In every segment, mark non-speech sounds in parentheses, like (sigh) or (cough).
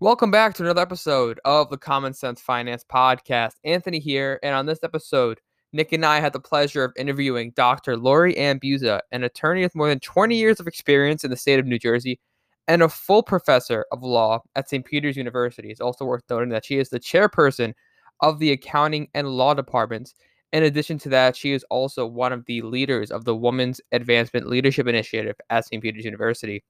Welcome back to another episode of the Common Sense Finance Podcast. Anthony here, and on this episode, Nick and I had the pleasure of interviewing Dr. Lori Ann Buza, an attorney with more than 20 years of experience in the state of New Jersey and a full professor of law at St. Peter's University. It's also worth noting that she is the chairperson of the accounting and law departments. In addition to that, she is also one of the leaders of the Women's Advancement Leadership Initiative at St. Peter's University.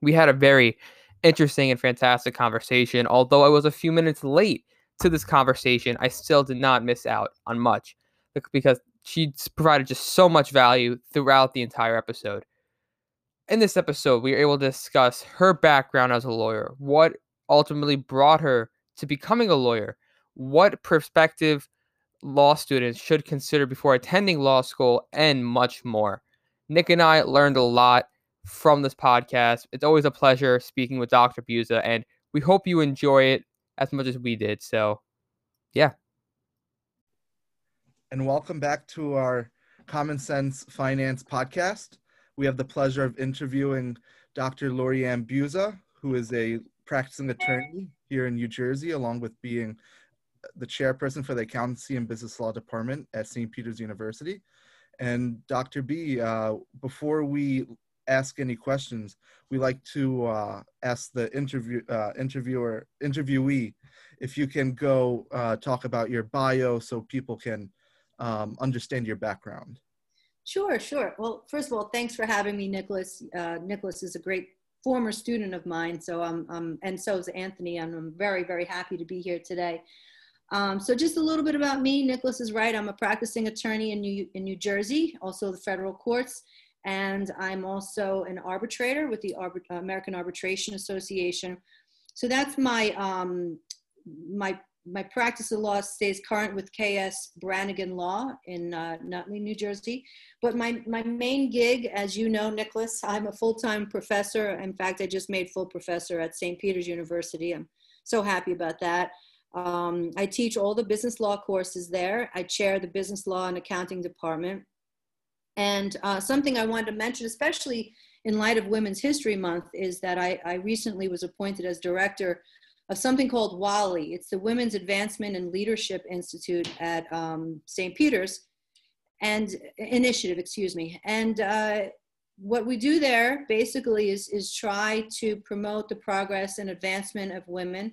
We had a very interesting and fantastic conversation. Although I was a few minutes late to this conversation, I still did not miss out on much because she provided just so much value throughout the entire episode. In this episode, we were able to discuss her background as a lawyer, what ultimately brought her to becoming a lawyer, what perspective law students should consider before attending law school, and much more. Nick and I learned a lot from this podcast. It's always a pleasure speaking with Dr. Buza, and we hope you enjoy it as much as we did. So, yeah. And welcome back to our Common Sense Finance podcast. We have the pleasure of interviewing Dr. Lori Ann Buza, who is a practicing attorney here in New Jersey, along with being the chairperson for the Accountancy and Business Law Department at St. Peter's University. And Dr. B, uh, before we ask any questions, we like to uh, ask the interview uh, interviewer interviewee if you can go uh, talk about your bio so people can um, understand your background. Sure, sure. Well, first of all, thanks for having me, Nicholas. Uh, Nicholas is a great former student of mine, so I'm, and so is Anthony. And I'm very, very happy to be here today. Um, so just a little bit about me. Nicholas is right. I'm a practicing attorney in New, in New Jersey, also the federal courts and I'm also an arbitrator with the Arbit American Arbitration Association. So that's my um, my my practice of law stays current with KS Brannigan Law in uh, Nutley, New Jersey. But my, my main gig, as you know, Nicholas, I'm a full-time professor. In fact, I just made full professor at St. Peter's University. I'm so happy about that. Um, I teach all the business law courses there. I chair the business law and accounting department. And uh, something I wanted to mention, especially in light of Women's History Month, is that I, I recently was appointed as director of something called WALI. It's the Women's Advancement and Leadership Institute at um, St. Peter's and initiative, excuse me. And uh, what we do there basically is, is try to promote the progress and advancement of women,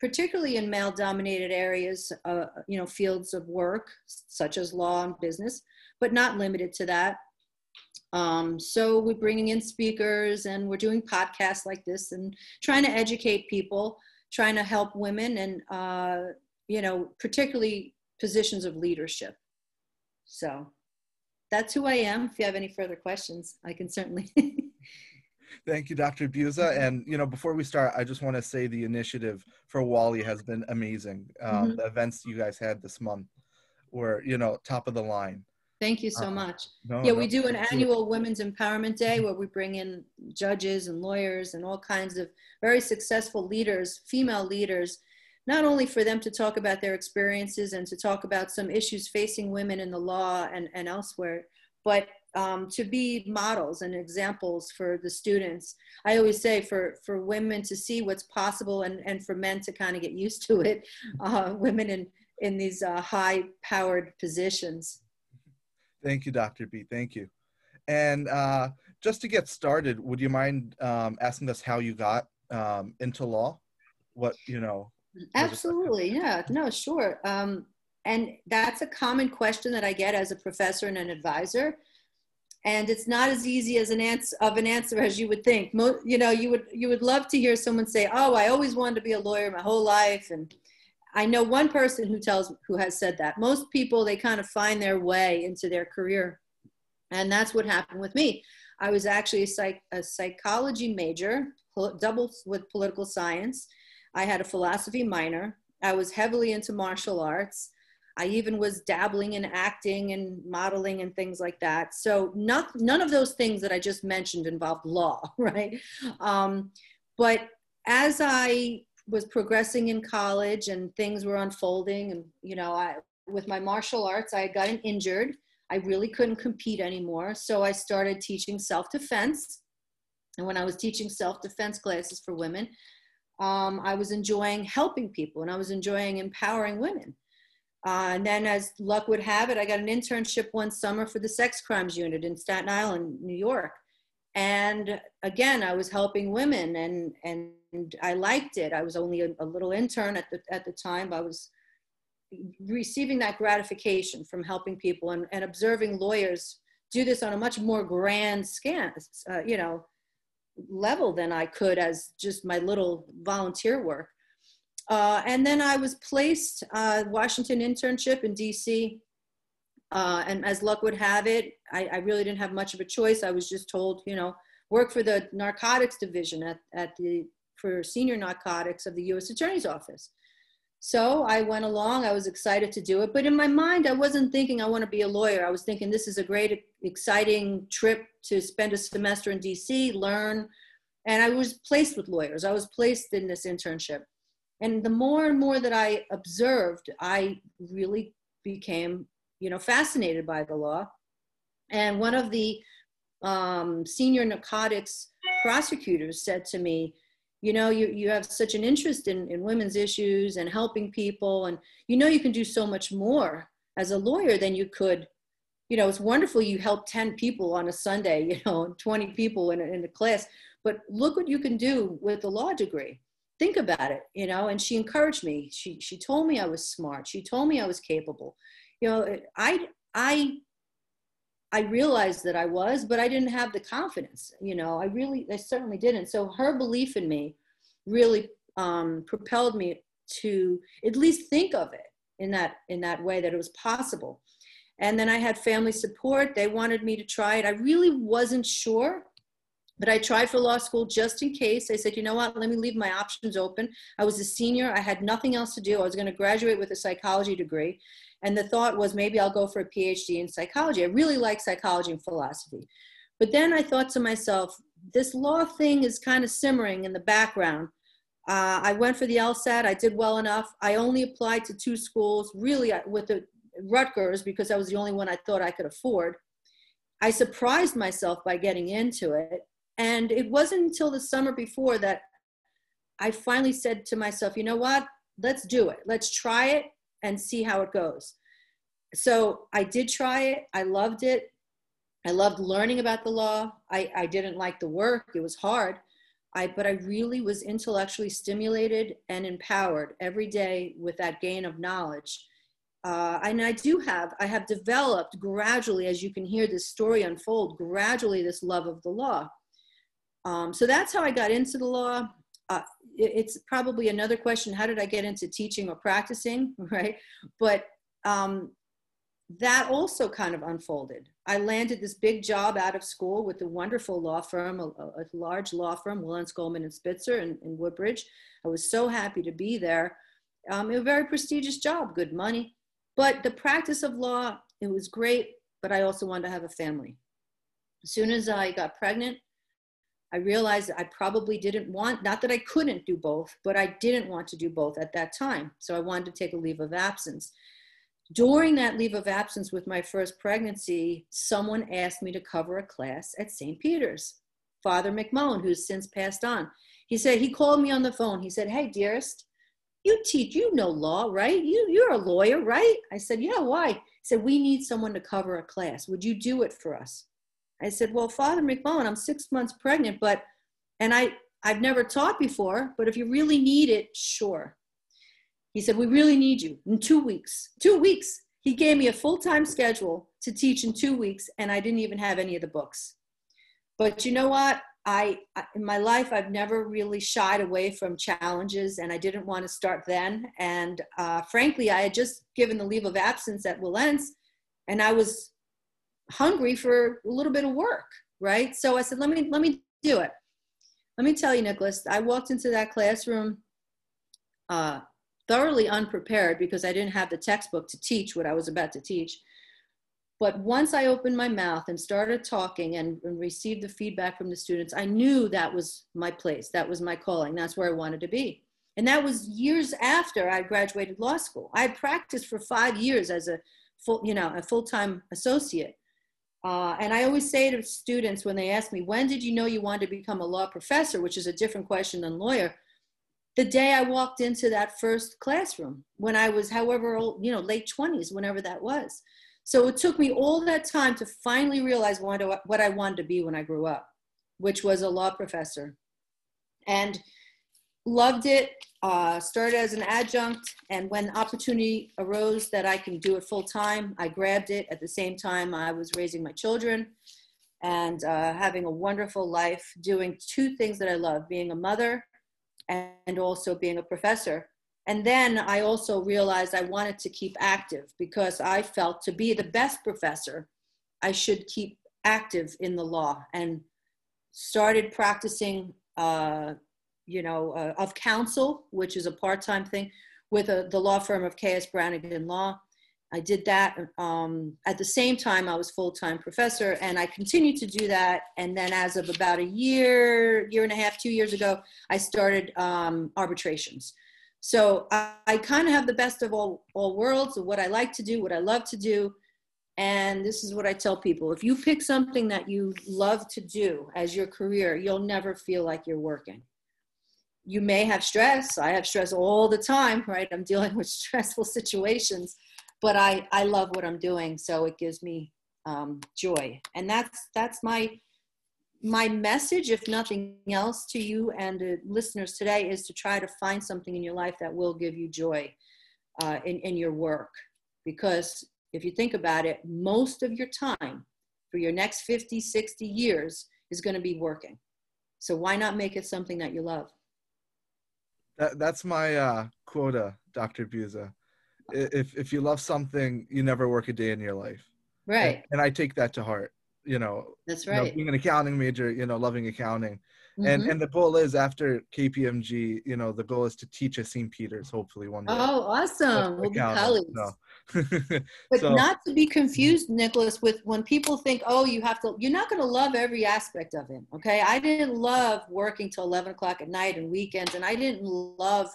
particularly in male dominated areas, uh, you know, fields of work, such as law and business, but not limited to that. Um, so we're bringing in speakers and we're doing podcasts like this and trying to educate people, trying to help women and, uh, you know, particularly positions of leadership. So that's who I am. If you have any further questions, I can certainly. (laughs) Thank you, Dr. Buza. And you know, before we start, I just want to say the initiative for WALI has been amazing. Um, mm-hmm. The events you guys had this month were, you know, top of the line. Thank you so much. No, yeah, no, we do an annual Women's Empowerment Day where we bring in judges and lawyers and all kinds of very successful leaders, female leaders, not only for them to talk about their experiences and to talk about some issues facing women in the law and, and elsewhere, but um, to be models and examples for the students. I always say for, for women to see what's possible and, and for men to kind of get used to it, (laughs) uh, women in, in these uh, high powered positions. Thank you, Dr. B. Thank you. And uh, just to get started, would you mind um, asking us how you got um, into law? What, you know? Absolutely. Yeah. No, sure. Um, and that's a common question that I get as a professor and an advisor. And it's not as easy as an answer of an answer as you would think. Mo- you know, you would you would love to hear someone say, "Oh, I always wanted to be a lawyer my whole life," and I know one person who tells who has said that. Most people they kind of find their way into their career, and that's what happened with me. I was actually a, psych, a psychology major, double with political science. I had a philosophy minor. I was heavily into martial arts. I even was dabbling in acting and modeling and things like that. So not, none of those things that I just mentioned involved law, (laughs) right? Um, but as I was progressing in college and things were unfolding and you know i with my martial arts i had gotten injured i really couldn't compete anymore so i started teaching self-defense and when i was teaching self-defense classes for women um, I was enjoying helping people and I was enjoying empowering women. Uh, and then, as luck would have it, I got an internship one summer for the sex crimes unit in Staten Island, New York. And again, I was helping women, and and I liked it. I was only a, a little intern at the at the time. I was receiving that gratification from helping people and, and observing lawyers do this on a much more grand scan, uh, you know, level than I could as just my little volunteer work. Uh, and then I was placed uh, Washington internship in DC. Uh, and as luck would have it, I, I, really didn't have much of a choice. I was just told, you know, work for the narcotics division at, at the for senior narcotics of the U.S. Attorney's Office. So I went along. I was excited to do it, but in my mind, I wasn't thinking I want to be a lawyer. I was thinking this is a great, exciting trip to spend a semester in D.C., learn, and I was placed with lawyers. I was placed in this internship. And the more and more that I observed, I really became, you know, fascinated by the law. And one of the um, senior narcotics prosecutors said to me, you know, you, you have such an interest in, in women's issues and helping people, and you know you can do so much more as a lawyer than you could you know, it's wonderful you help 10 people on a Sunday, you know, (laughs) 20 people in a, in a class, but look what you can do with a law degree. Think about it you know. And she encouraged me. She she told me i was smart. She told me i was capable you know i i i realized that i was but i didn't have the confidence you know i really i certainly didn't so her belief in me really um, propelled me to at least think of it in that in that way that it was possible and then i had family support they wanted me to try it i really wasn't sure but I tried for law school just in case. I said, you know what, let me leave my options open. I was a senior, I had nothing else to do. I was going to graduate with a psychology degree. And the thought was maybe I'll go for a PhD in psychology. I really like psychology and philosophy. But then I thought to myself, this law thing is kind of simmering in the background. Uh, I went for the LSAT, I did well enough. I only applied to two schools, really uh, with the Rutgers because that was the only one I thought I could afford. I surprised myself by getting into it and it wasn't until the summer before that I finally said to myself, you know what? Let's do it. Let's try it and see how it goes. So I did try it. I loved it. I loved learning about the law. I, I didn't like the work, it was hard. I, but I really was intellectually stimulated and empowered every day with that gain of knowledge. Uh, and I do have, I have developed gradually, as you can hear this story unfold, gradually this love of the law. Um, so that's how I got into the law. Uh, it, it's probably another question how did I get into teaching or practicing, (laughs) right? But um, that also kind of unfolded. I landed this big job out of school with a wonderful law firm, a, a large law firm, Wilentz Goldman and Spitzer in, in, Woodbridge. I was so happy to be there. Um, a very prestigious job, good money. But the practice of law, it was great, but I also wanted to have a family. As soon as I got pregnant, I realized I probably didn't want, not that I couldn't do both, but I didn't want to do both at that time. So I wanted to take a leave of absence. During that leave of absence with my first pregnancy, someone asked me to cover a class at St. Peter's. Father McMullen, who's since passed on, he said, he called me on the phone. He said, Hey, dearest, you teach, you know law, right? You, you're a lawyer, right? I said, Yeah, why? He said, We need someone to cover a class. Would you do it for us? I said, well, Father McMullen, I'm six months pregnant, but, and I, I've never taught before, but if you really need it, sure. He said, we really need you in two weeks. Two weeks. He gave me a full-time schedule to teach in two weeks, and I didn't even have any of the books. But you know what? I, in my life, I've never really shied away from challenges, and I didn't want to start then. And uh, frankly, I had just given the leave of absence at Wilentz, and I was hungry for a little bit of work, right? So I said, let me let me do it. Let me tell you, Nicholas, I walked into that classroom uh, thoroughly unprepared because I didn't have the textbook to teach what I was about to teach. But once I opened my mouth and started talking and, and received the feedback from the students, I knew that was my place. That was my calling. That's where I wanted to be. And that was years after I graduated law school. I practiced for five years as a full, you know, a full-time associate. Uh, and I always say to students when they ask me, when did you know you wanted to become a law professor, which is a different question than lawyer? the day I walked into that first classroom when I was, however old, you know, late 20s, whenever that was. So it took me all that time to finally realize what, I wanted to be when I grew up, which was a law professor. And loved it, uh, started as an adjunct, and when opportunity arose that I can do it full time, I grabbed it. At the same time, I was raising my children and uh, having a wonderful life, doing two things that I love being a mother and also being a professor. And then I also realized I wanted to keep active because I felt to be the best professor, I should keep active in the law and started practicing, uh, you know, uh, of counsel, which is a part time thing, with a, the law firm of K.S. Brannigan Law. I did that. Um, at the same time, I was full time professor, and I continued to do that. And then, as of about a year, year and a half, two years ago, I started um, arbitrations. So I, I kind of have the best of all all worlds of what I like to do, what I love to do, and this is what I tell people: if you pick something that you love to do as your career, you'll never feel like you're working. You may have stress. I have stress all the time, (laughs) right? I'm dealing with stressful (laughs) situations but I, I love what I'm doing. So it gives me um, joy. And that's, that's my, my message, if nothing else to you and uh, listeners today is to try to find something in your life that will give you joy uh, in, in your work. Because if you think about it, most of your time for your next 50, 60 years is going to be working. So why not make it something that you love? That, that's my uh, quota, Dr. Buza if if you love something, you never work a day in your life. Right. And, and I take that to heart. You know. That's right. You know, being an accounting major, you know, loving accounting. Mm-hmm. And and the goal is after KPMG, you know, the goal is to teach at St. Peter's, hopefully one day. Oh, awesome! We'll be colleagues. No. (laughs) but so, not to be confused, Nicholas, with when people think, oh, you have to, you're not going to love every aspect of it. Okay, I didn't love working till 11 o'clock at night and weekends, and I didn't love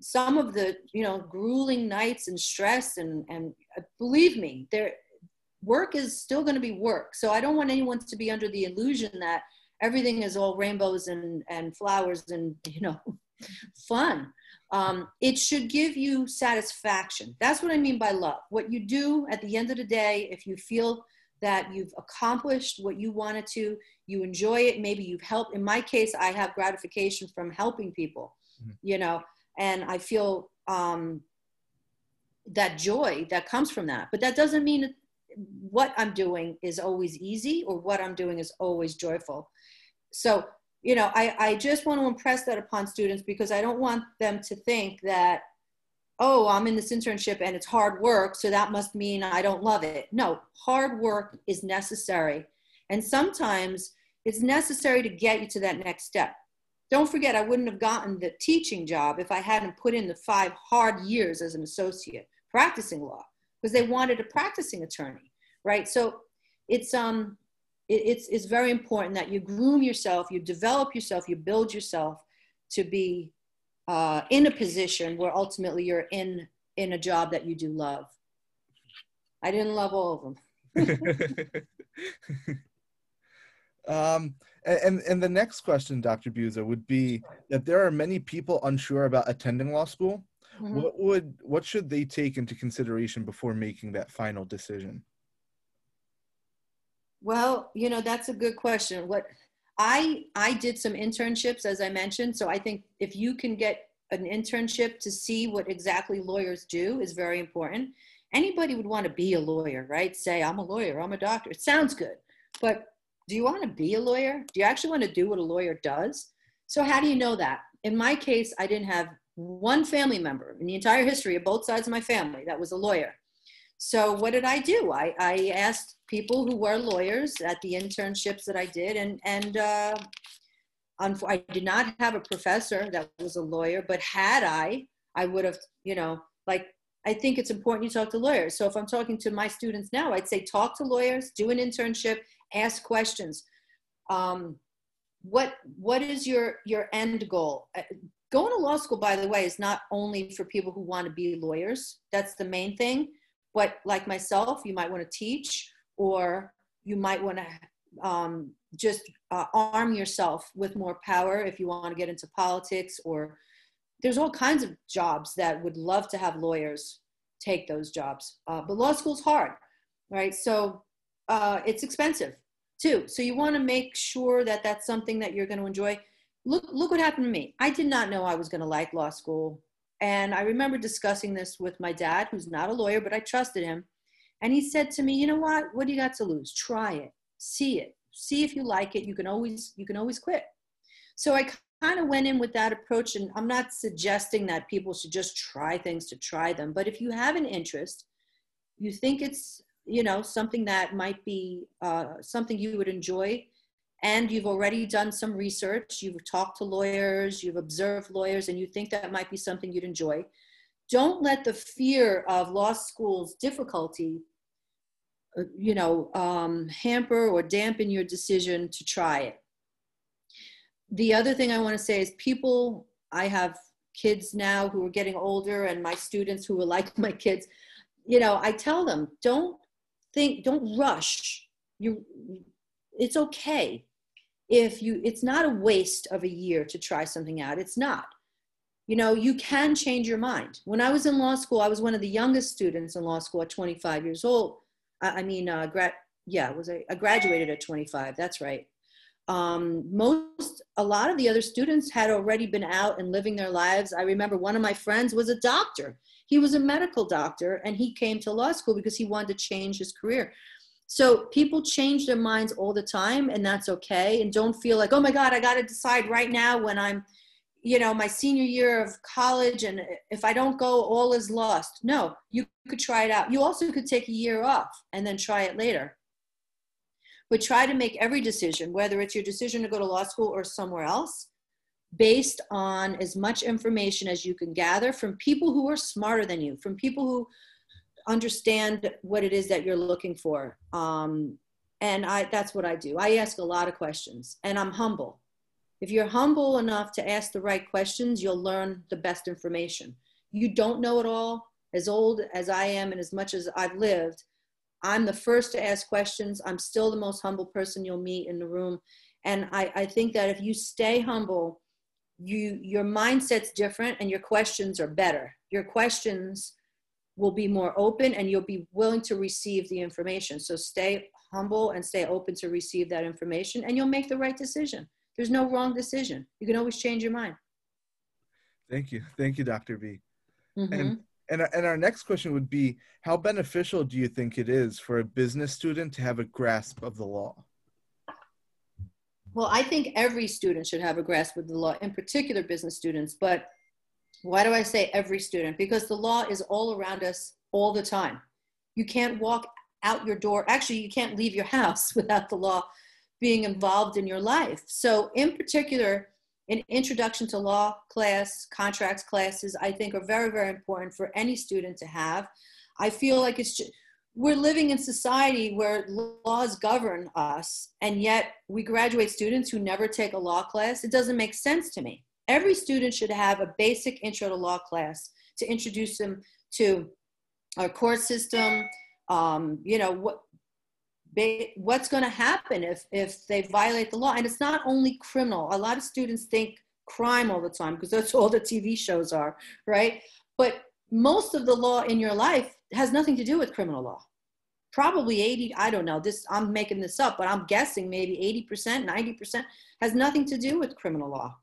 some of the you know grueling nights and stress and and uh, believe me there work is still going to be work so i don't want anyone to be under the illusion that everything is all rainbows and and flowers and you know (laughs) fun um, it should give you satisfaction that's what i mean by love what you do at the end of the day if you feel that you've accomplished what you wanted to you enjoy it maybe you've helped in my case i have gratification from helping people mm-hmm. you know and I feel um, that joy that comes from that. But that doesn't mean what I'm doing is always easy or what I'm doing is always joyful. So, you know, I, I just want to impress that upon students because I don't want them to think that, oh, I'm in this internship and it's hard work, so that must mean I don't love it. No, hard work is necessary. And sometimes it's necessary to get you to that next step. Don't forget, I wouldn't have gotten the teaching job if I hadn't put in the five hard years as an associate practicing law because they wanted a practicing attorney, right? So it's um it, it's it's very important that you groom yourself, you develop yourself, you build yourself to be uh, in a position where ultimately you're in in a job that you do love. I didn't love all of them. (laughs) um, and and the next question, Dr. Buza, would be that there are many people unsure about attending law school. Mm-hmm. What would what should they take into consideration before making that final decision? Well, you know that's a good question. What I I did some internships as I mentioned, so I think if you can get an internship to see what exactly lawyers do is very important. Anybody would want to be a lawyer, right? Say I'm a lawyer, I'm a doctor. It sounds good, but do you want to be a lawyer? Do you actually want to do what a lawyer does? So, how do you know that? In my case, I didn't have one family member in the entire history of both sides of my family that was a lawyer. So, what did I do? I, I asked people who were lawyers at the internships that I did, and, and uh, I did not have a professor that was a lawyer, but had I, I would have, you know, like I think it's important you talk to lawyers. So if I'm talking to my students now, I'd say talk to lawyers, do an internship, ask questions. Um, what what is your your end goal? Uh, going to law school, by the way, is not only for people who want to be lawyers. That's the main thing. But like myself, you might want to teach, or you might want to um, just uh, arm yourself with more power if you want to get into politics or there's all kinds of jobs that would love to have lawyers take those jobs. Uh, but law school's hard, right? So uh, it's expensive too. So you want to make sure that that's something that you're going to enjoy. Look, look what happened to me. I did not know I was going to like law school. And I remember discussing this with my dad, who's not a lawyer, but I trusted him. And he said to me, you know what? What do you got to lose? Try it. See it. See if you like it. You can always, you can always quit. So I kind of went in with that approach and i'm not suggesting that people should just try things to try them but if you have an interest you think it's you know something that might be uh, something you would enjoy and you've already done some research you've talked to lawyers you've observed lawyers and you think that might be something you'd enjoy don't let the fear of law school's difficulty you know um, hamper or dampen your decision to try it the other thing I want to say is people, I have kids now who are getting older and my students who are like (laughs) my kids, you know, I tell them, don't think, don't rush. You, it's okay if you, it's not a waste of a year to try something out. It's not. You know, you can change your mind. When I was in law school, I was one of the youngest students in law school at 25 years old. I, I mean, uh, grad, yeah, was I, I graduated at 25. That's right. Um, most a lot of the other students had already been out and living their lives. I remember one of my friends was a doctor. He was a medical doctor and he came to law school because he wanted to change his career. So people change their minds all the time and that's okay. And don't feel like oh my god i got to decide right now when i'm you know my senior year of college and if i don't go all is lost no you could try it out you also could take a year off and then try it later but try to make every decision, whether it's your decision to go to law school or somewhere else, based on as much information as you can gather from people who are smarter than you, from people who understand what it is that you're looking for. Um, and I, that's what I do. I ask a lot of questions and I'm humble. If you're humble enough to ask the right questions, you'll learn the best information. You don't know it all. As old as I am and as much as I've lived, I'm the first to ask questions. I'm still the most humble person you'll meet in the room. And I, I think that if you stay humble, you your mindset's different and your questions are better. Your questions will be more open and you'll be willing to receive the information. So stay humble and stay open to receive that information and you'll make the right decision. There's no wrong decision. You can always change your mind. Thank you. Thank you, Dr. B. Mm-hmm. And and, and our next question would be How beneficial do you think it is for a business student to have a grasp of the law? Well, I think every student should have a grasp of the law, in particular business students. But why do I say every student? Because the law is all around us all the time. You can't walk out your door. Actually, you can't leave your (laughs) house without the law being involved in your life. So, in particular, an introduction to law class, contracts classes, I think are very, very important for any student to have. I feel like it's just, we're living in society where laws govern us, and yet we graduate students who never take a law class. It doesn't make sense to me. Every student should have a basic intro to law class to introduce them to our court system. Um, you know what what's going to happen if if they violate the law? And it's not only criminal. A lot of students think crime all the time because that's (laughs) all the tv shows are right? But most of the law in your life has nothing to do with criminal law. Probably 80 i don't know this i'm making this up but i'm guessing maybe 80% 90% has nothing to do with criminal law.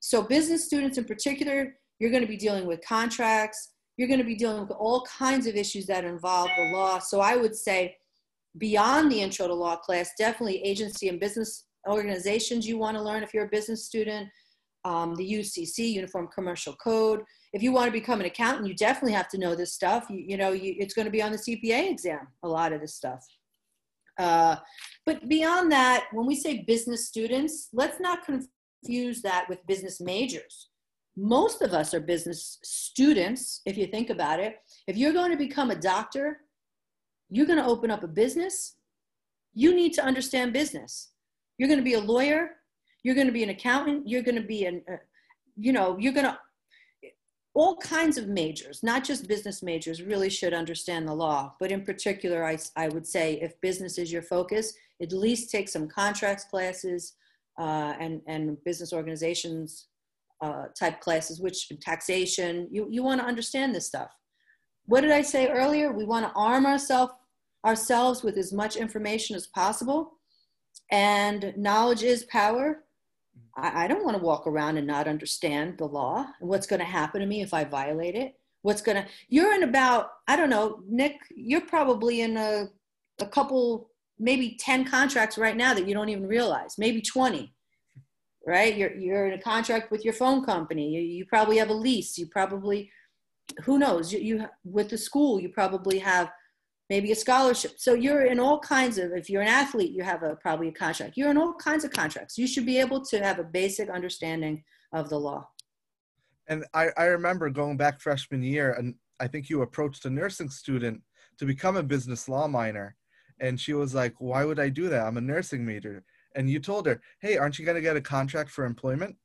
So business students in particular you're going to be dealing with contracts you're going to be dealing with all kinds of issues that involve the law. So i would say beyond the intro to law class, definitely agency and business organizations you want to learn if you're a business student, um, the UCC, Uniform Commercial Code. If you want to become an accountant, you definitely have to know this stuff. You, you know, you, it's going to be on the CPA exam, a lot of this stuff. Uh, but beyond that, when we say business students, let's not confuse that with business majors. Most of us are business students, if you think about it. If you're going to become a doctor, you're going to open up a business, you need to understand business. You're going to be a lawyer, you're going to be an accountant, you're going to be an, uh, you know, you're going to, all kinds of majors, not just business majors, really should understand the law. But in particular, I, I would say if business is your focus, at least take some contracts classes uh, and, and business organizations uh, type classes, which taxation, you, you want to understand this stuff. What did I say earlier? We want to arm ourselves ourselves with as much information as possible. And knowledge is power. I, I don't want to walk around and not understand the law and what's going to happen to me if I violate it. What's going to, you're in about, I don't know, Nick, you're probably in a, a couple, maybe 10 contracts right now that you don't even realize, maybe 20 right? You're, you're in a contract with your phone company. You, you probably have a lease. You probably, who knows, you, you, with the school, you probably have maybe a scholarship. So you're in all kinds of, if you're an athlete, you have a, probably a contract. You're in all kinds of contracts. You should be able to have a basic understanding of the law. And I, I remember going back freshman year, and I think you approached a nursing student to become a business law minor. And she was like, Why would I do that? I'm a nursing major and you told her, hey, aren't you going to get a contract for employment?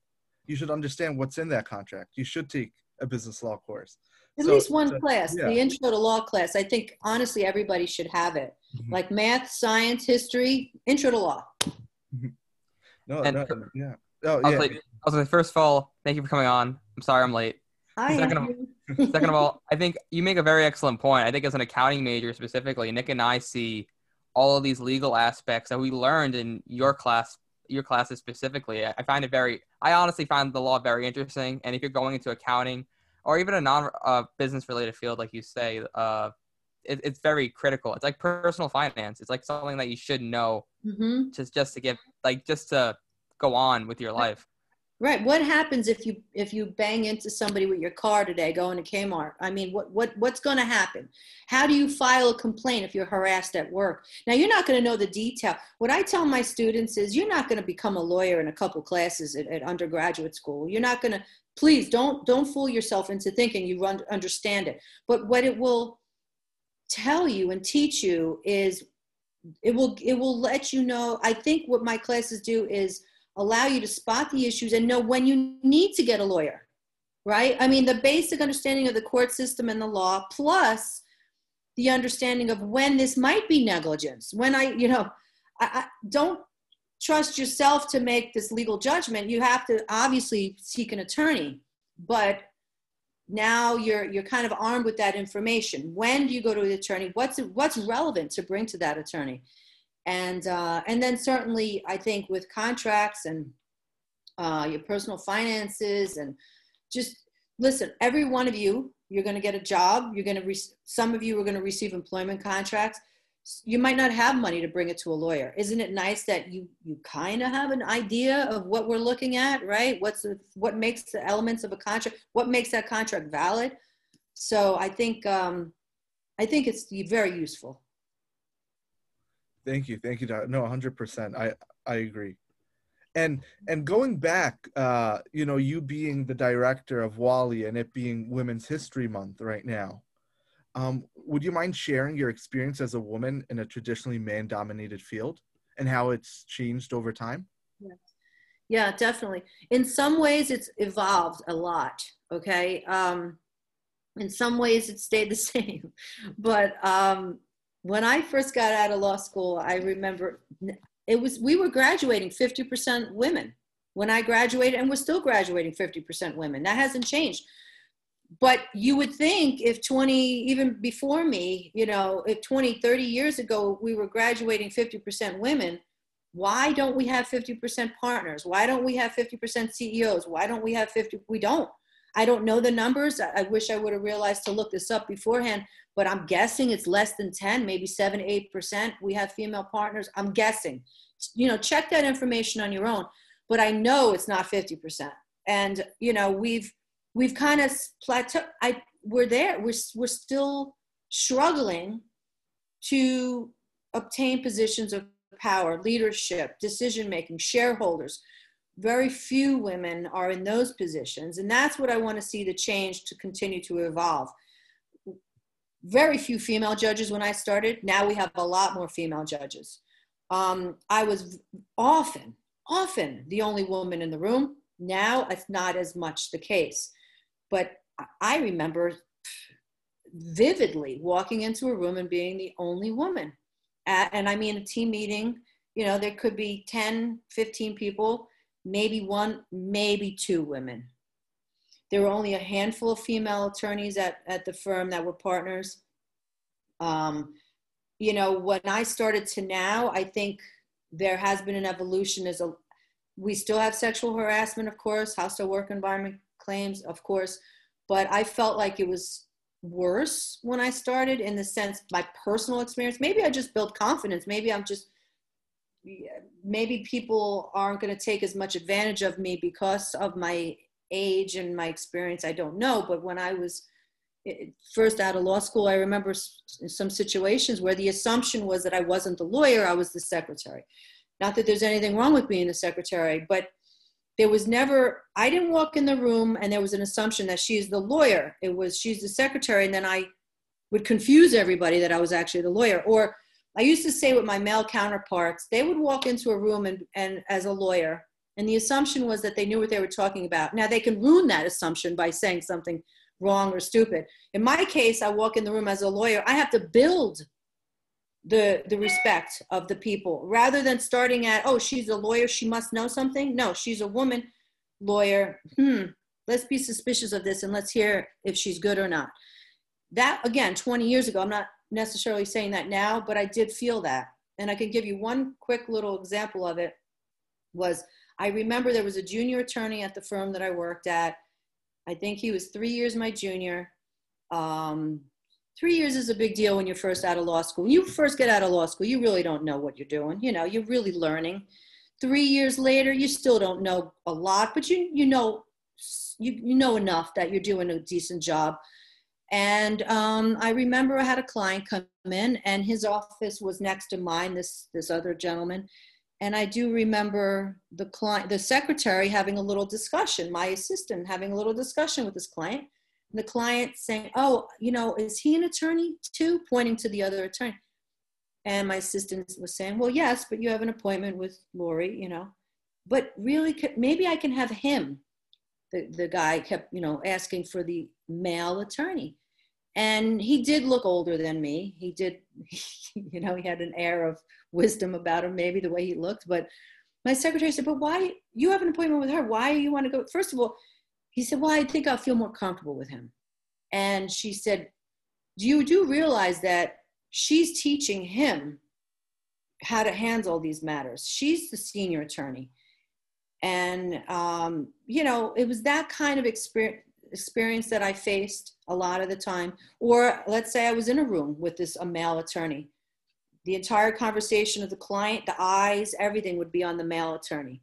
You should understand what's in that contract. You should take a business law course. At so, least one so, class, yeah. the intro to law class. I think honestly, everybody should have it. Mm-hmm. Like math, science, history, intro to law. Mm-hmm. No, and, no, yeah. Oh, yeah. Like, also, first of all, thank you for coming on. I'm sorry I'm late. Hi, second, of, (laughs) second of all, I think you make a very excellent point. I think as an accounting major specifically, Nick and I see all of these legal aspects that we learned in your class your classes specifically i find it very i honestly find the law very interesting and if you're going into accounting or even a non uh, business related field like you say uh, it, it's very critical. It's like personal finance. It's like something that you should know mm-hmm. just just to get like just to go on with your life Right. What happens if you if you bang into somebody with your car today going to Kmart? I mean, what what what's going to happen? How do you file a complaint if you're harassed at work? Now, you're not going to know the detail. What I tell my students is you're not going to become a lawyer in a couple classes at, at undergraduate school. You're not going to please don't don't fool yourself into thinking you run, understand it. But what it will tell you and teach you is it will it will let you know. I think what my classes do is allow you to spot the issues and know when you need to get a lawyer, right? I mean, the basic understanding of the court system and the law, plus the understanding of when this might be negligence. When I, you know, I, I don't trust yourself to make this legal judgment. You have to obviously seek an attorney, but now you're you're kind of armed with that information. When do you go to the attorney? What's what's relevant to bring to that attorney? And uh, and then certainly I think with contracts and uh, your personal finances and just listen, every one of you, you're going to get a job. You're going to re- some of you are going to receive employment contracts. You might not have money to bring it to a lawyer. Isn't it nice that you you kind of have an idea of what we're looking at, right? What's the, what makes the elements of a contract? What makes that contract valid? So I think um, I think it's very useful. Thank you, thank you. No, hundred percent. I I agree. And and going back, uh, you know, you being the director of WALI and it being Women's History Month right now, um, would you mind sharing your experience as a woman in a traditionally man-dominated field and how it's changed over time? Yes. Yeah, definitely. In some ways, it's evolved a lot. Okay. Um, in some ways, it stayed the (laughs) same, but um, when I first got out of law school, I remember it was we were graduating 50% women when I graduated, and we're still graduating 50% women. That hasn't changed. But you would think if 20, even before me, you know, if 20, 30 years ago, we were graduating 50% women, why don't we have 50% partners? Why don't we have 50% CEOs? Why don't we have 50? We don't. I don't know the numbers. I wish I would have realized to look this up beforehand, but I'm guessing it's less than 10, maybe 7 8%. We have female partners. I'm guessing. You know, check that information on your own, but I know it's not 50%. And, you know, we've, we've kind of plateaued. I, we're there. We're, we're still struggling to obtain positions of power, leadership, decision making, shareholders very few women are in those positions and that's what i want to see the change to continue to evolve. Very few female judges when i started. Now we have a lot more female judges. Um, i was often often the only woman in the room. Now it's not as much the case. But i remember vividly walking into a room and being the only woman. And i mean a team meeting you know there could be 10 15 people maybe one, maybe two women. There were only a handful of female attorneys at, at the firm that were partners. Um, you know, when I started to now, I think there has been an evolution. As a, we still have sexual harassment, of course, hostile work environment claims, of course, but I felt like it was worse when I started in the sense my personal experience. Maybe I just built confidence. Maybe I'm just maybe people aren't going to take as much advantage of me because of my age and my experience. I don't know, but when I was eh, first out of law school, I remember some situations where the assumption was that I wasn't the lawyer, I was the secretary. Not that there's anything wrong with being the secretary, but there was never i didn't walk in the room and there was an assumption that she's the lawyer it was she's the secretary and then i would confuse everybody that i was actually the lawyer or i used to say with my male counterparts they would walk into a room and, and as a lawyer and the assumption was that they knew what they were talking about. Now they can ruin that assumption by saying something wrong or stupid. In my case i walk in the room as a lawyer i have to build the the respect of the people. Rather than starting at oh she's a lawyer she must know something no she's a woman lawyer hmm let's be suspicious of this and let's hear if she's good or not. That again 20 years ago i'm not necessarily saying that now but i did feel that and i can give you one quick little example of it was i remember there was a junior attorney at the firm that i worked at i think he was three years my junior um, three years is a big deal when you're first out of law school. When you first get out of law school, you really don't know what you're doing. You know, you're really learning. Three years later, you still don't know a lot, but you you know you, you know enough that you're doing a decent job. And um, I remember I had a client come in, and his office was next to mine. This this other gentleman, and I do remember the client, the secretary, having a little discussion. My assistant having a little discussion with this client And the client saying, Oh, you know, is he an attorney too? Pointing to the other attorney. And my assistant was saying, Well, yes, but you have an appointment with Lori, you know. But really, maybe I can have him. The, the guy kept, you know, asking for the male attorney. And he did look older than me. He did, (laughs) you know, he had an air of wisdom about him, maybe the way he looked. But my secretary said, But why? You have an appointment with her. Why do you want to go? First of all, he said, Well, I think I'll feel more comfortable with him. And she said, Do You do realize that she's teaching him how to handle these matters. She's the senior attorney. And, um, you know, it was that kind of experience, experience that I faced a lot of the time. Or let's say I was in a room with this a male attorney. The entire conversation of the client, the eyes, everything would be on the male attorney,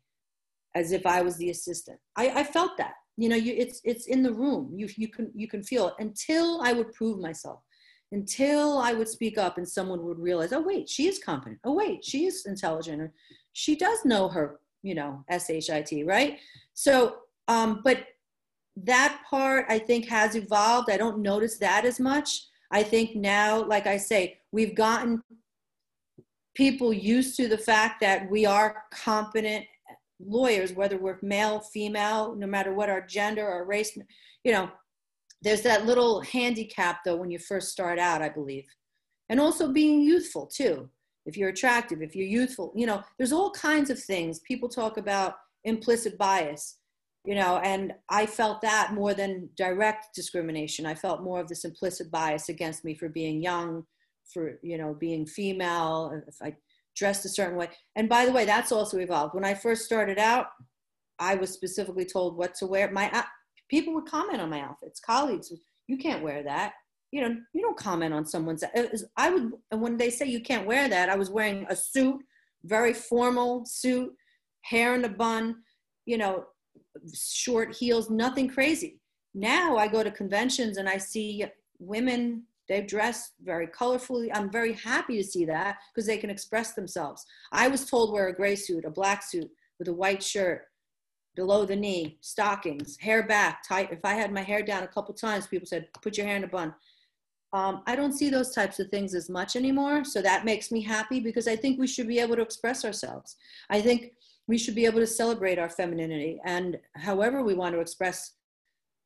as if I was the assistant. I, I felt that you know you it's it's in the room you you can you can feel it until i would prove myself until i would speak up and someone would realize oh wait she is competent oh wait she is intelligent or she does know her you know shit right so um but that part i think has evolved i don't notice that as much i think now like i say we've gotten people used to the fact that we are competent lawyers, whether we're male, female, no matter what our gender or race, you know, there's that little handicap though when you first start out, I believe. And also being youthful too. If you're attractive, if you're youthful, you know, there's all kinds of things. People talk about implicit bias, you know, and I felt that more than direct discrimination. I felt more of this implicit bias against me for being young, for, you know, being female. If I dressed a certain way. And by the way, that's also evolved. When I first started out, I was specifically told what to wear. My uh, people would comment on my outfits. Colleagues, you can't wear that. You know, you don't comment on someone's. I would, and when they say you can't wear that, I was wearing a suit, very formal suit, hair in a bun, you know, short heels, nothing crazy. Now I go to conventions and I see women they dress very colorfully. I'm very happy to see that because they can express themselves. I was told wear a gray suit, a black suit with a white shirt below the knee, stockings, hair back, tight. If I had my hair down a couple times, people said, put your hair in a bun. Um, I don't see those types of things as much anymore. So that makes me happy because I think we should be able to express ourselves. I think we should be able to celebrate our femininity and however we want to express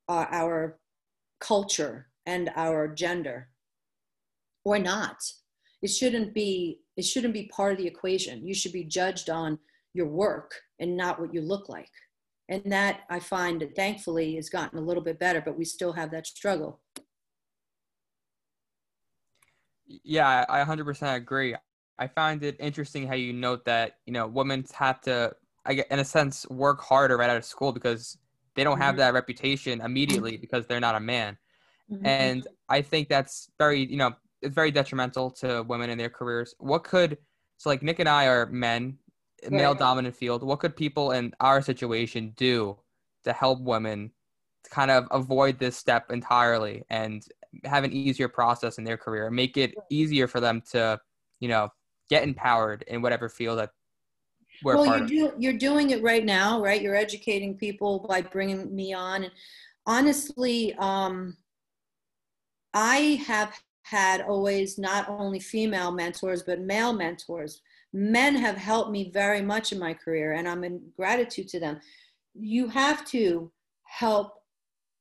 uh, our culture and our gender or not. It shouldn't be it shouldn't be part of the equation. You should be judged on your work and not what you look like. and that i find that thankfully has gotten a little bit better but we still have that struggle yeah i 100% agree i find it interesting how you note that you know women have to i get in a sense work harder right out of school because they don't have Mhm. that reputation immediately (clears throat) because they're not a man. Mhm. and i think that's very you know it's very detrimental to women in their careers. What could so like nick and i are men male dominant field. What could people in our situation do to help women to kind of avoid this step entirely and have an easier process in their career make it easier for them to you know get empowered in whatever field that we're well, part you're, do, you're doing it right now, right? You're educating people by bringing me on. And honestly, um, I have had always not only female mentors, but male mentors. Men have helped me very much in my career, and I'm in gratitude to them. You have to help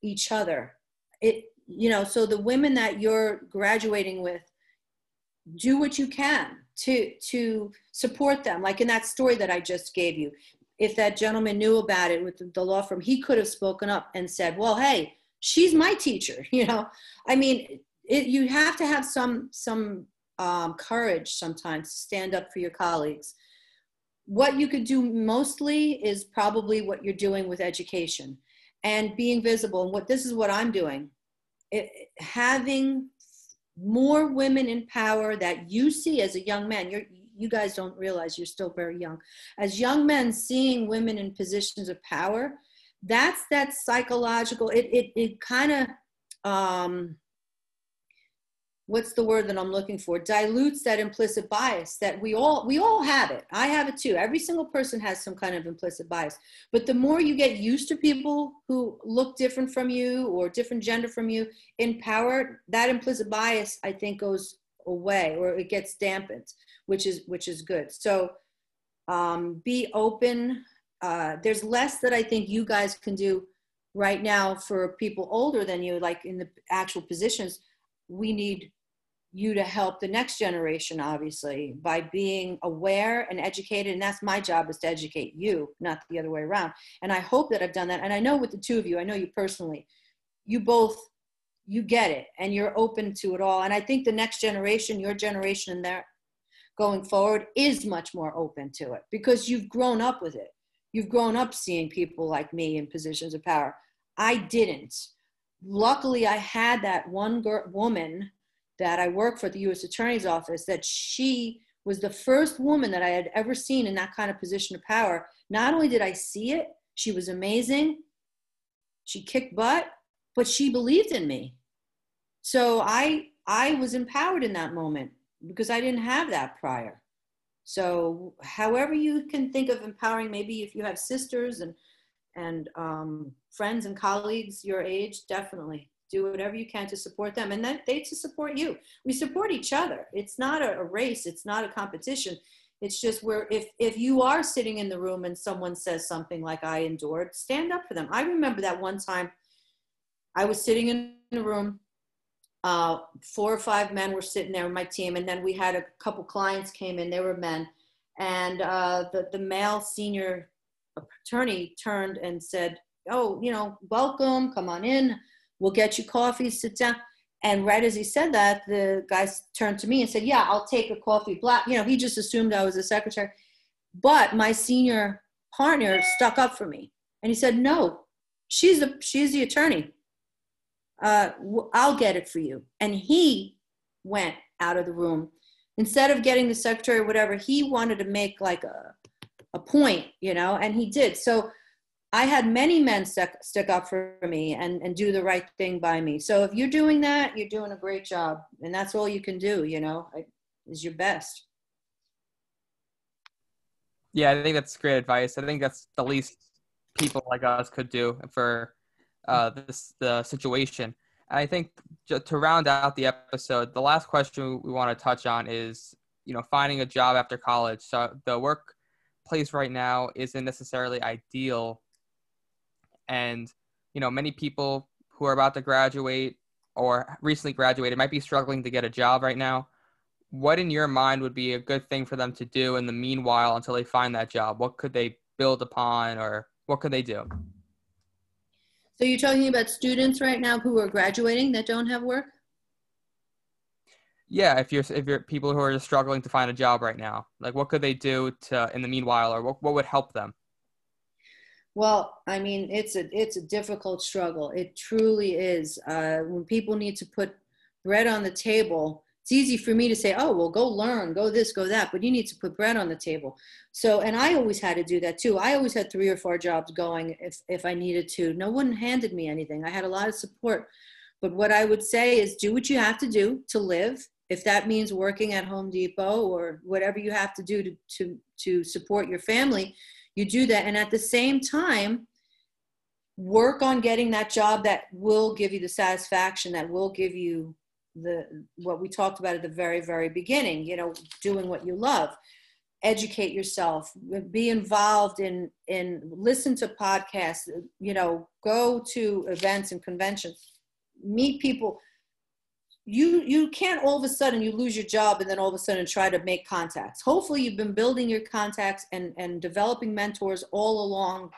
each other. It, you know, so the women that you're graduating with, do what you can to to support them like in that story that i just gave you. If that gentleman knew about it with the law firm he could have spoken up and said well hey she's my teacher (laughs) you know? I mean it, you have to have some some um, courage sometimes to stand up for your colleagues. What you could do mostly is probably what you're doing with education and being visible. And what this is what i'm doing. It, having more women in power that you see as a young man. You're you guys don't realize you're still very young. As young men seeing women in positions of power that's that psychological it it, it kind of um what's the word that i'm looking for? Dilutes that implicit bias that we all we all have it. I have it too. Every single person has some kind of implicit bias. But the more you get used to people who look different from you or different gender from you in power that implicit bias i think goes away or it gets dampened which is which is good. So um, be open. Uh, there's less that i think you guys can do right now for people older than you like in the actual positions. We need you to help the next generation obviously by being aware and educated and that's my job is to educate you not the other way around. And i hope that i've done that. And i know with the two of you i know you personally you both you get it and you're open to it all. And i think the next generation your generation and their going forward is much more open to it because you've grown up with it. You've grown up seeing people like me in positions of power. I didn't. Luckily i had that one girl, woman that I work for the U.S. Attorney's Office, that she was the first woman that I had ever seen in that kind of position of power. Not only did I see it, she was amazing. She kicked butt, but she believed in me. So I I was empowered in that moment because I didn't have that prior. So however you can think of empowering, maybe if you have sisters and and um, friends and colleagues your age, definitely do whatever you can to support them and then they to support you. We support each other. It's not a, race. It's not a competition. It's just where if if you are sitting in the room and someone says something like i endured stand up for them. I remember that one time i was sitting in the room uh, four or five men were sitting there my team and then we had a couple clients came in. They were men. And uh, the, the male senior attorney turned and said oh you know welcome. Come on in we'll get you coffee, sit down. And right as he said that, the guy turned to me and said, Yeah, I'll take a coffee black. You know, he just assumed I was a secretary. But my senior partner stuck up for me. And he said, No, she's the she's the attorney. Uh, I'll get it for you. And he went out of the room. Instead of getting the secretary or whatever, he wanted to make like a a point, you know, and he did. So I had many men stick, stick up for me and, and do the right thing by me. So if you're doing that, you're doing a great job. And that's all you can do, you know, is your best. Yeah, I think that's great advice. I think that's the least people like us could do for uh, this the situation. I think to round out the episode, the last question we want to touch on is, you know, finding a job after college. So the workplace right now isn't necessarily ideal and you know many people who are about to graduate or recently graduated might be struggling to get a job right now what in your mind would be a good thing for them to do in the meanwhile until they find that job what could they build upon or what could they do? So you're talking about students right now who are graduating that don't have work? Yeah, if you're if you're people who are just struggling to find a job right now, like what could they do to in the meanwhile, or what what would help them? Well, I mean, it's a it's a difficult struggle. It truly is. Uh, when people need to put bread on the table, it's easy for me to say, "Oh, well, go learn, go this, go that," but you need to put bread on the table. So, and I always had to do that too. I always had three or four jobs going if if I needed to. No one handed me anything. I had a lot of support. But what I would say is, do what you have to do to live if that means working at Home Depot or whatever you have to do to, to, to support your family, you do that. And at the same time, work on getting that job that will give you the satisfaction, that will give you the what we talked about at the very, very beginning, you know, doing what you love. Educate yourself, be involved in in listen to podcasts, you know, go to events and conventions, meet people you you can't all of a sudden you lose your job and then all of a sudden try to make contacts. Hopefully you've been building your contacts and and developing mentors all along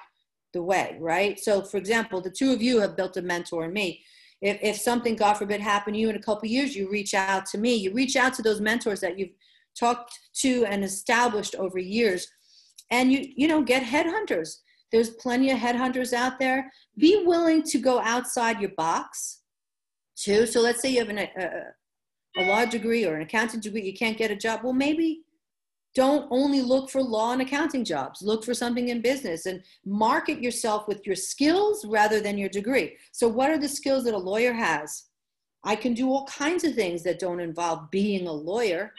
the way right? So for example the two of you have built a mentor in me. If, if something god forbid happened to you in a couple years you reach out to me. You reach out to those mentors that you've talked to and established over years. And you you know get headhunters. There's plenty of headhunters out there. Be willing to go outside your box too. So let's say you have an, a, a law degree or an accounting degree, you can't get a job. Well, maybe don't only look for law and accounting jobs. Look for something in business and market yourself with your skills rather than your degree. So, what are the skills that a lawyer has? I can do all kinds of things that don't involve being a lawyer,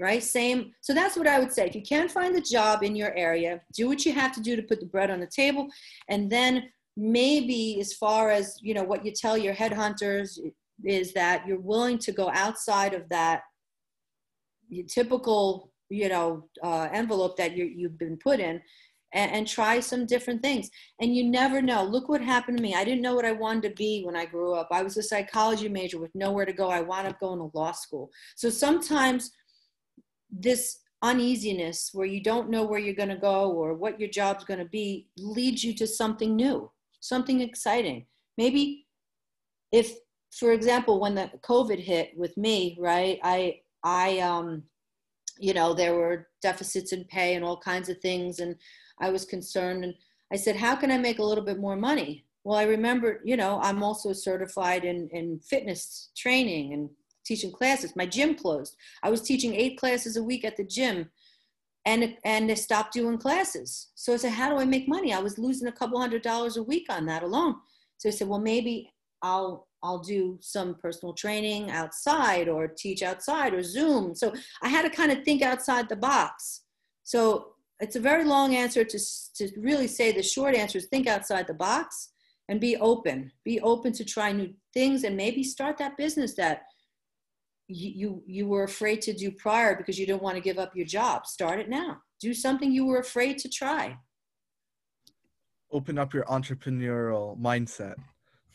right? Same. So, that's what I would say. If you can't find a job in your area, do what you have to do to put the bread on the table. And then maybe as far as you know what you tell your headhunters is that you're willing to go outside of that typical you know uh, envelope that you you've been put in and, and, try some different things. And you never know. Look what happened to me. I didn't know what i wanted to be when i grew up. I was a psychology major with nowhere to go. I wound up going to law school. So sometimes this uneasiness where you don't know where you're going to go or what your job's going to be leads you to something new something exciting maybe if for example, when the COVID hit with me, right, I, I, um, you know, there were deficits in pay and all kinds of things. And I was concerned. And I said, how can I make a little bit more money? Well, I remember, you know, I'm also certified in, in fitness training and teaching classes. My gym closed. I was teaching eight classes a week at the gym and and they stopped doing classes. So I said, how do I make money? I was losing a couple hundred dollars a week on that alone. So I said, well, maybe I'll I'll do some personal training outside or teach outside or Zoom. So I had to kind of think outside the box. So it's a very long answer to, to really say the short answer is think outside the box and be open. Be open to try new things and maybe start that business that you, you, were afraid to do prior because you don't want to give up your job. Start it now. Do something you were afraid to try. Open up your entrepreneurial mindset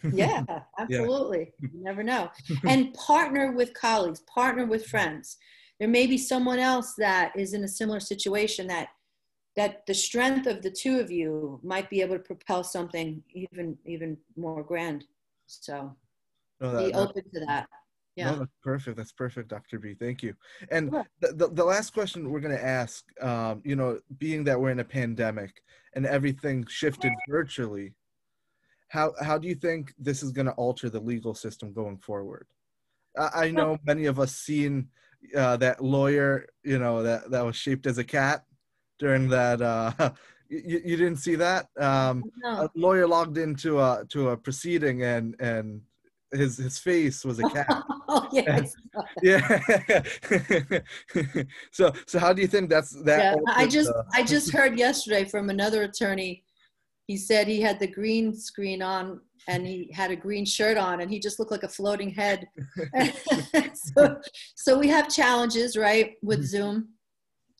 (laughs) yeah, absolutely. Yeah. You (laughs) never know. and partner with colleagues, partner with friends. There may be someone else that is in a similar situation that that the strength of the two of you might be able to propel something even even more grand. So no, that, be open to that. Yeah. No, that's perfect. That's perfect, Dr. B. Thank you. And sure. the, the, the, last question we're going to ask, um, you know, being that we're in a pandemic and everything shifted virtually, how how do you think this is going to alter the legal system going forward? I, I know many of us seen uh, that lawyer, you know, that that was shaped as a cat during that. Uh, (laughs) you, you didn't see that? Um, no. A lawyer logged into a to a proceeding and and his his face was a cat. (laughs) oh, (laughs) yeah. yeah. (laughs) so so how do you think that's that? Yeah, I just uh, I just heard yesterday from another attorney he said he had the green screen on and he had a green shirt on and he just looked like a floating head. so, so we have challenges, right, with mm-hmm. Zoom.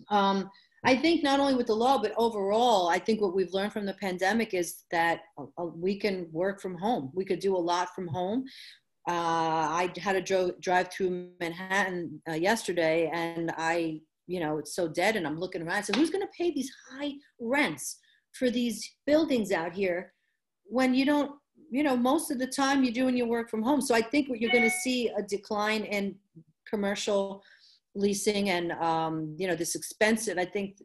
Um, I think not only with the law, but overall, I think what we've learned from the pandemic is that uh, we can work from home. We could do a lot from home. Uh, I had a dro- drive through Manhattan uh, yesterday, and I, you know, it's so dead, and I'm looking around. So who's going to pay these high rents? for these buildings out here when you don't you know most of the time you're doing your work from home so i think what you're going to see a decline in commercial leasing and um, you know this expensive i think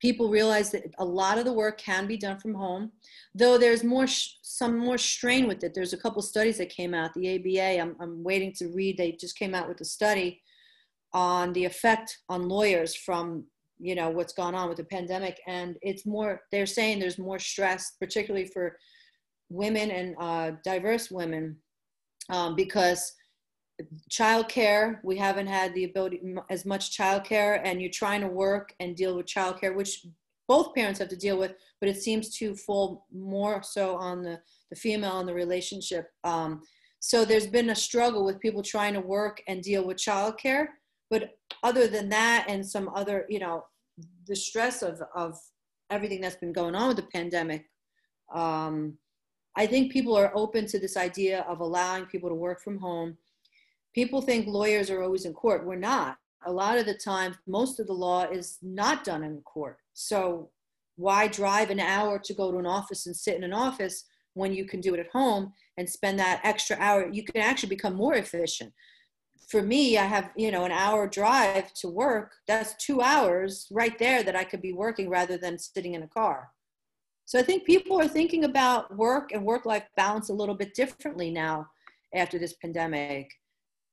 people realize that a lot of the work can be done from home though there's more sh- some more strain with it. There's a couple studies that came out the aba I'm, I'm waiting to read they just came out with a study on the effect on lawyers from you know what's gone on with the pandemic and it's more they're saying there's more stress particularly for women and uh, diverse women um, because childcare we haven't had the ability as much childcare and you're trying to work and deal with childcare which both parents have to deal with but it seems to fall more so on the, the female in the relationship. Um, so there's been a struggle with people trying to work and deal with childcare but other than that and some other you know the stress of of everything that's been going on with the pandemic um, i think people are open to this idea of allowing people to work from home people think lawyers are always in court. We're not. A lot of the time most of the law is not done in court. So why drive an hour to go to an office and sit in an office when you can do it at home and spend that extra hour? You can actually become more efficient. For me, I have, you know, an hour drive to work. That's two hours right there that I could be working rather than sitting in a car. So I think people are thinking about work and work life balance a little bit differently now after this pandemic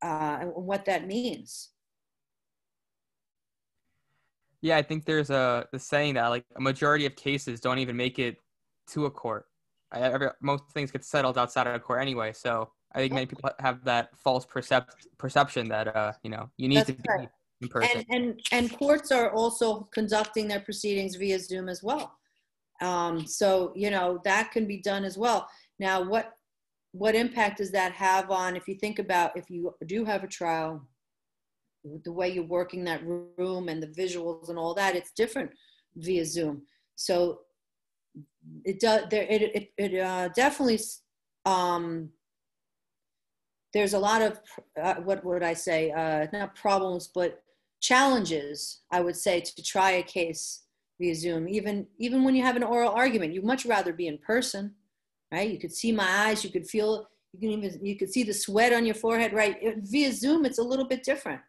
uh, and what that means. Yeah, I think there's a the saying that like a majority of cases don't even make it to a court. I, every, most things get settled outside of a court anyway. So I think many people have that false percep- perception that uh, you know you need That's to right. be in person. And, and and courts are also conducting their proceedings via Zoom as well. Um, so you know that can be done as well. Now, what what impact does that have on if you think about if you do have a trial, the way you're working that room and the visuals and all that, it's different via Zoom. So it does there it it, it uh, definitely um, there's a lot of uh, what would I say, uh, not problems, but challenges. I would say to try a case via Zoom. Even even when you have an oral argument, you'd much rather be in person, right? You could see my eyes, you could feel, you can even you could see the sweat on your forehead, right? It, via Zoom, it's a little bit different.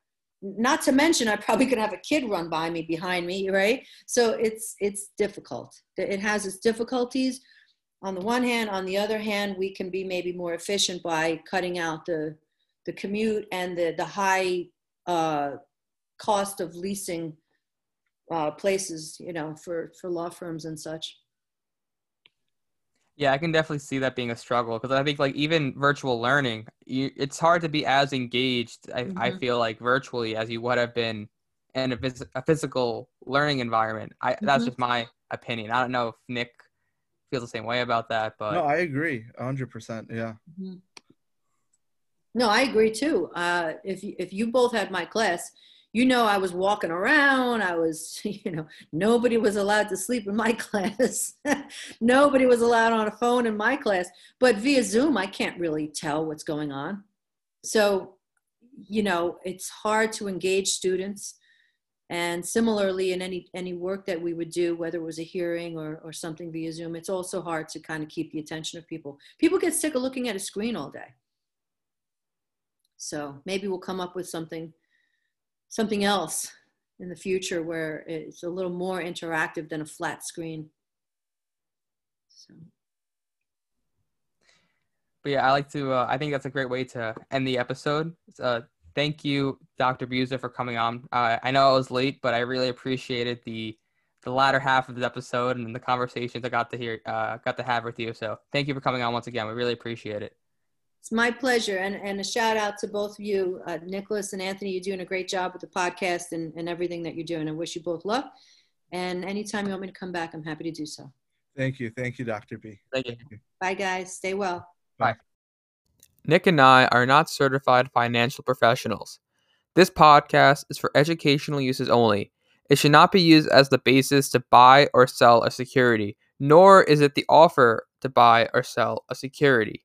Not to mention, I probably could have a kid run by me behind me, right? So it's it's difficult. It has its difficulties on the one hand on the other hand we can be maybe more efficient by cutting out the the commute and the the high uh, cost of leasing uh, places you know for for law firms and such yeah i can definitely see that being a struggle because i think like even virtual learning you, it's hard to be as engaged I, mm-hmm. I feel like virtually as you would have been in a, phys- a physical learning environment I, mm-hmm. that's just my opinion i don't know if nick feels the same way about that. But no, I agree, hundred percent. Yeah. Mm-hmm. No, I agree too. Uh, if you, if you both had my class, you know, I was walking around. I was, (laughs) you know, nobody was allowed to sleep in my (laughs) class. nobody was allowed on a phone in my class. But via Zoom, I can't really tell what's going on. So, you know, it's hard to engage students and similarly, in any any work that we would do, whether it was a hearing or, or something via Zoom, it's also hard to kind of keep the attention of people. People get sick of looking at a screen all day. So maybe we'll come up with something something else in the future where it's a little more interactive than a flat screen. So. But yeah, I like to. Uh, I think that's a great way to end the episode. Uh, thank you, Dr. Buza, for coming on. Uh, I know I was late, but I really appreciated the the latter half of the episode and the conversations I got to hear, uh, got to have with you. So thank you for coming on once again. We really appreciate it. It's my pleasure. And, and a shout out to both of you, uh, Nicholas and Anthony. You're doing a great job with the podcast and, and everything that you're doing. I wish you both luck. And anytime you want me to come back, I'm happy to do so. Thank you. Thank you, Dr. B. Thank you. Bye, guys. Stay well. Bye. Nick and I are not certified financial professionals. This podcast is for educational uses only. It should not be used as the basis to buy or sell a security, nor is it the offer to buy or sell a security.